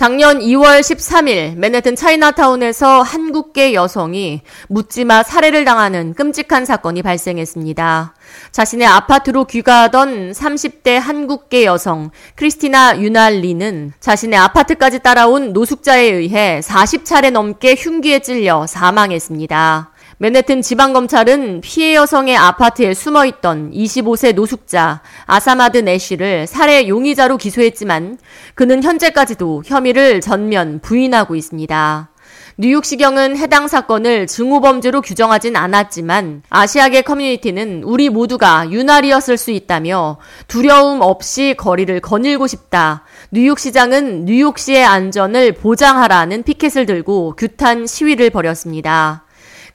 작년 2월 13일 맨해튼 차이나타운에서 한국계 여성이 묻지마 살해를 당하는 끔찍한 사건이 발생했습니다. 자신의 아파트로 귀가하던 30대 한국계 여성 크리스티나 유날리는 자신의 아파트까지 따라온 노숙자에 의해 40차례 넘게 흉기에 찔려 사망했습니다. 맨해튼 지방검찰은 피해 여성의 아파트에 숨어 있던 25세 노숙자 아사마드 내쉬를 살해 용의자로 기소했지만 그는 현재까지도 혐의를 전면 부인하고 있습니다. 뉴욕시경은 해당 사건을 증오범죄로 규정하진 않았지만 아시아계 커뮤니티는 우리 모두가 유날이었을 수 있다며 두려움 없이 거리를 거닐고 싶다. 뉴욕시장은 뉴욕시의 안전을 보장하라는 피켓을 들고 규탄 시위를 벌였습니다.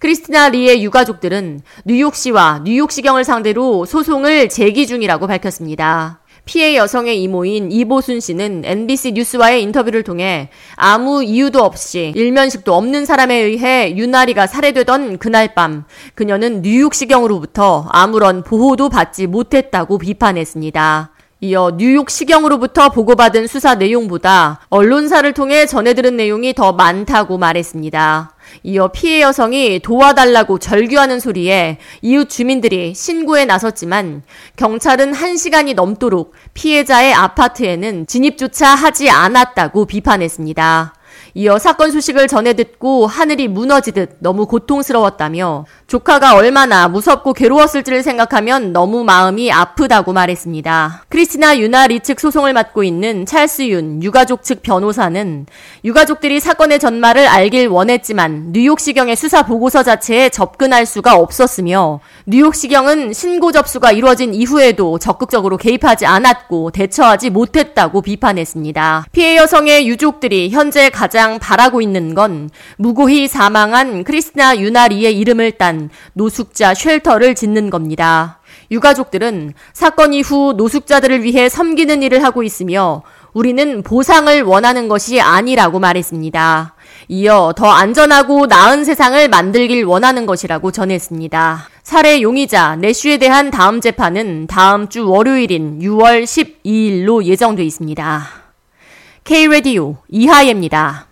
크리스티나 리의 유가족들은 뉴욕시와 뉴욕시경을 상대로 소송을 제기 중이라고 밝혔습니다. 피해 여성의 이모인 이보순 씨는 NBC 뉴스와의 인터뷰를 통해 아무 이유도 없이 일면식도 없는 사람에 의해 유나리가 살해되던 그날 밤 그녀는 뉴욕시경으로부터 아무런 보호도 받지 못했다고 비판했습니다. 이어 뉴욕 시경으로부터 보고받은 수사 내용보다 언론사를 통해 전해들은 내용이 더 많다고 말했습니다. 이어 피해 여성이 도와달라고 절규하는 소리에 이웃 주민들이 신고에 나섰지만 경찰은 1시간이 넘도록 피해자의 아파트에는 진입조차 하지 않았다고 비판했습니다. 이어 사건 소식을 전해 듣고 하늘이 무너지듯 너무 고통스러웠다며 조카가 얼마나 무섭고 괴로웠을지를 생각하면 너무 마음이 아프다고 말했습니다. 크리스티나 유나 리 측 소송을 맡고 있는 찰스 윤 유가족 측 변호사는 유가족들이 사건의 전말을 알길 원했지만 뉴욕시경의 수사 보고서 자체에 접근할 수가 없었으며 뉴욕시경은 신고 접수가 이루어진 이후에도 적극적으로 개입하지 않았고 대처하지 못했다고 비판했습니다. 피해 여성의 유족들이 현재 가장 바라고 있는 건 무고히 사망한 크리스티나 유나리의 이름을 딴 노숙자 쉘터를 짓는 겁니다. 유가족들은 사건 이후 노숙자들을 위해 섬기는 일을 하고 있으며 우리는 보상을 원하는 것이 아니라고 말했습니다. 이어 더 안전하고 나은 세상을 만들길 원하는 것이라고 전했습니다. 살해 용의자 내슈에 대한 다음 재판은 다음 주 월요일인 6월 12일로 예정돼 있습니다. K-Radio 이하예입니다.